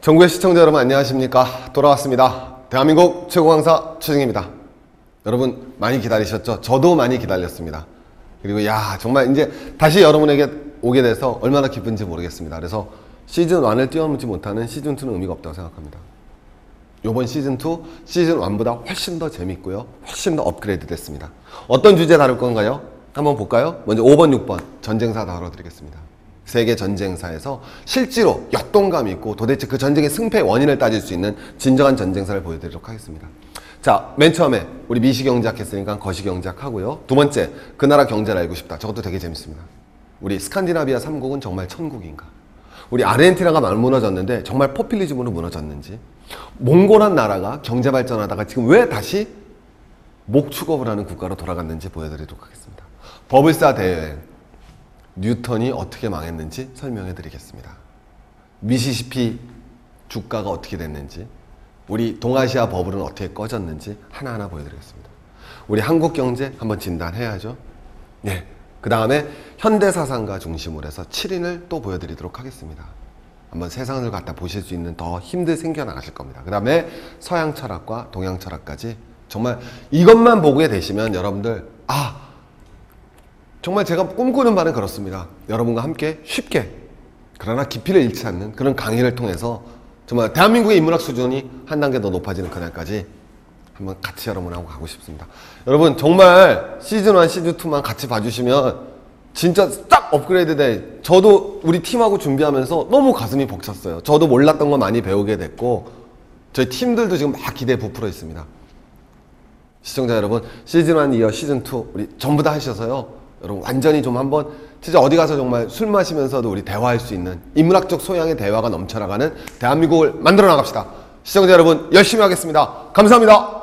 전국의 시청자 여러분 안녕하십니까? 돌아왔습니다. 대한민국 최고 강사 최승입니다. 여러분 많이 기다리셨죠? 저도 많이 기다렸습니다. 그리고 야 정말 이제 다시 여러분에게 오게 돼서 얼마나 기쁜지 모르겠습니다. 그래서 시즌 1을 뛰어넘지 못하는 시즌 2는 의미가 없다고 생각합니다. 요번 시즌 2 시즌 1보다 훨씬 더 재밌고요. 훨씬 더 업그레이드 됐습니다. 어떤 주제 다룰 건가요? 한번 볼까요? 먼저 5번 6번 전쟁사 다뤄드리겠습니다 세계 전쟁사에서 실제로 역동감 있고 도대체 그 전쟁의 승패 원인을 따질 수 있는 진정한 전쟁사를 보여드리도록 하겠습니다. 자, 맨 처음에 우리 미시경제학 했으니까 거시경제학 하고요. 두 번째, 그 나라 경제를 알고 싶다. 저것도 되게 재밌습니다. 우리 스칸디나비아 3국은 정말 천국인가? 우리 아르헨티나가 말 무너졌는데 정말 포퓰리즘으로 무너졌는지 몽골한 나라가 경제 발전하다가 지금 왜 다시 목축업을 하는 국가로 돌아갔는지 보여드리도록 하겠습니다. 버블사 대여행 뉴턴이 어떻게 망했는지 설명해 드리겠습니다. 미시시피 주가가 어떻게 됐는지, 우리 동아시아 버블은 어떻게 꺼졌는지 하나하나 보여드리겠습니다. 우리 한국 경제 한번 진단해야죠. 네. 그 다음에 현대사상가 중심으로 해서 7인을 또 보여드리도록 하겠습니다. 한번 세상을 갖다 보실 수 있는 더 힘들 생겨나가실 겁니다. 그 다음에 서양 철학과 동양 철학까지 정말 이것만 보게 되시면 여러분들, 아, 정말 제가 꿈꾸는 바는 그렇습니다. 여러분과 함께 쉽게 그러나 깊이를 잃지 않는 그런 강의를 통해서 정말 대한민국의 인문학 수준이 한 단계 더 높아지는 그날까지 한번 같이 여러분하고 가고 싶습니다. 여러분 정말 시즌 1, 시즌 2만 같이 봐주시면 진짜 딱 업그레이드 돼. 저도 우리 팀하고 준비하면서 너무 가슴이 벅찼어요. 저도 몰랐던 거 많이 배우게 됐고 저희 팀들도 지금 막 기대에 부풀어 있습니다. 시청자 여러분 시즌 1 이어 시즌 2 우리 전부 다 하셔서요 여러분 완전히 좀 한번 진짜 어디 가서 정말 술 마시면서도 우리 대화할 수 있는 인문학적 소양의 대화가 넘쳐나가는 대한민국을 만들어 나갑시다. 시청자 여러분 열심히 하겠습니다. 감사합니다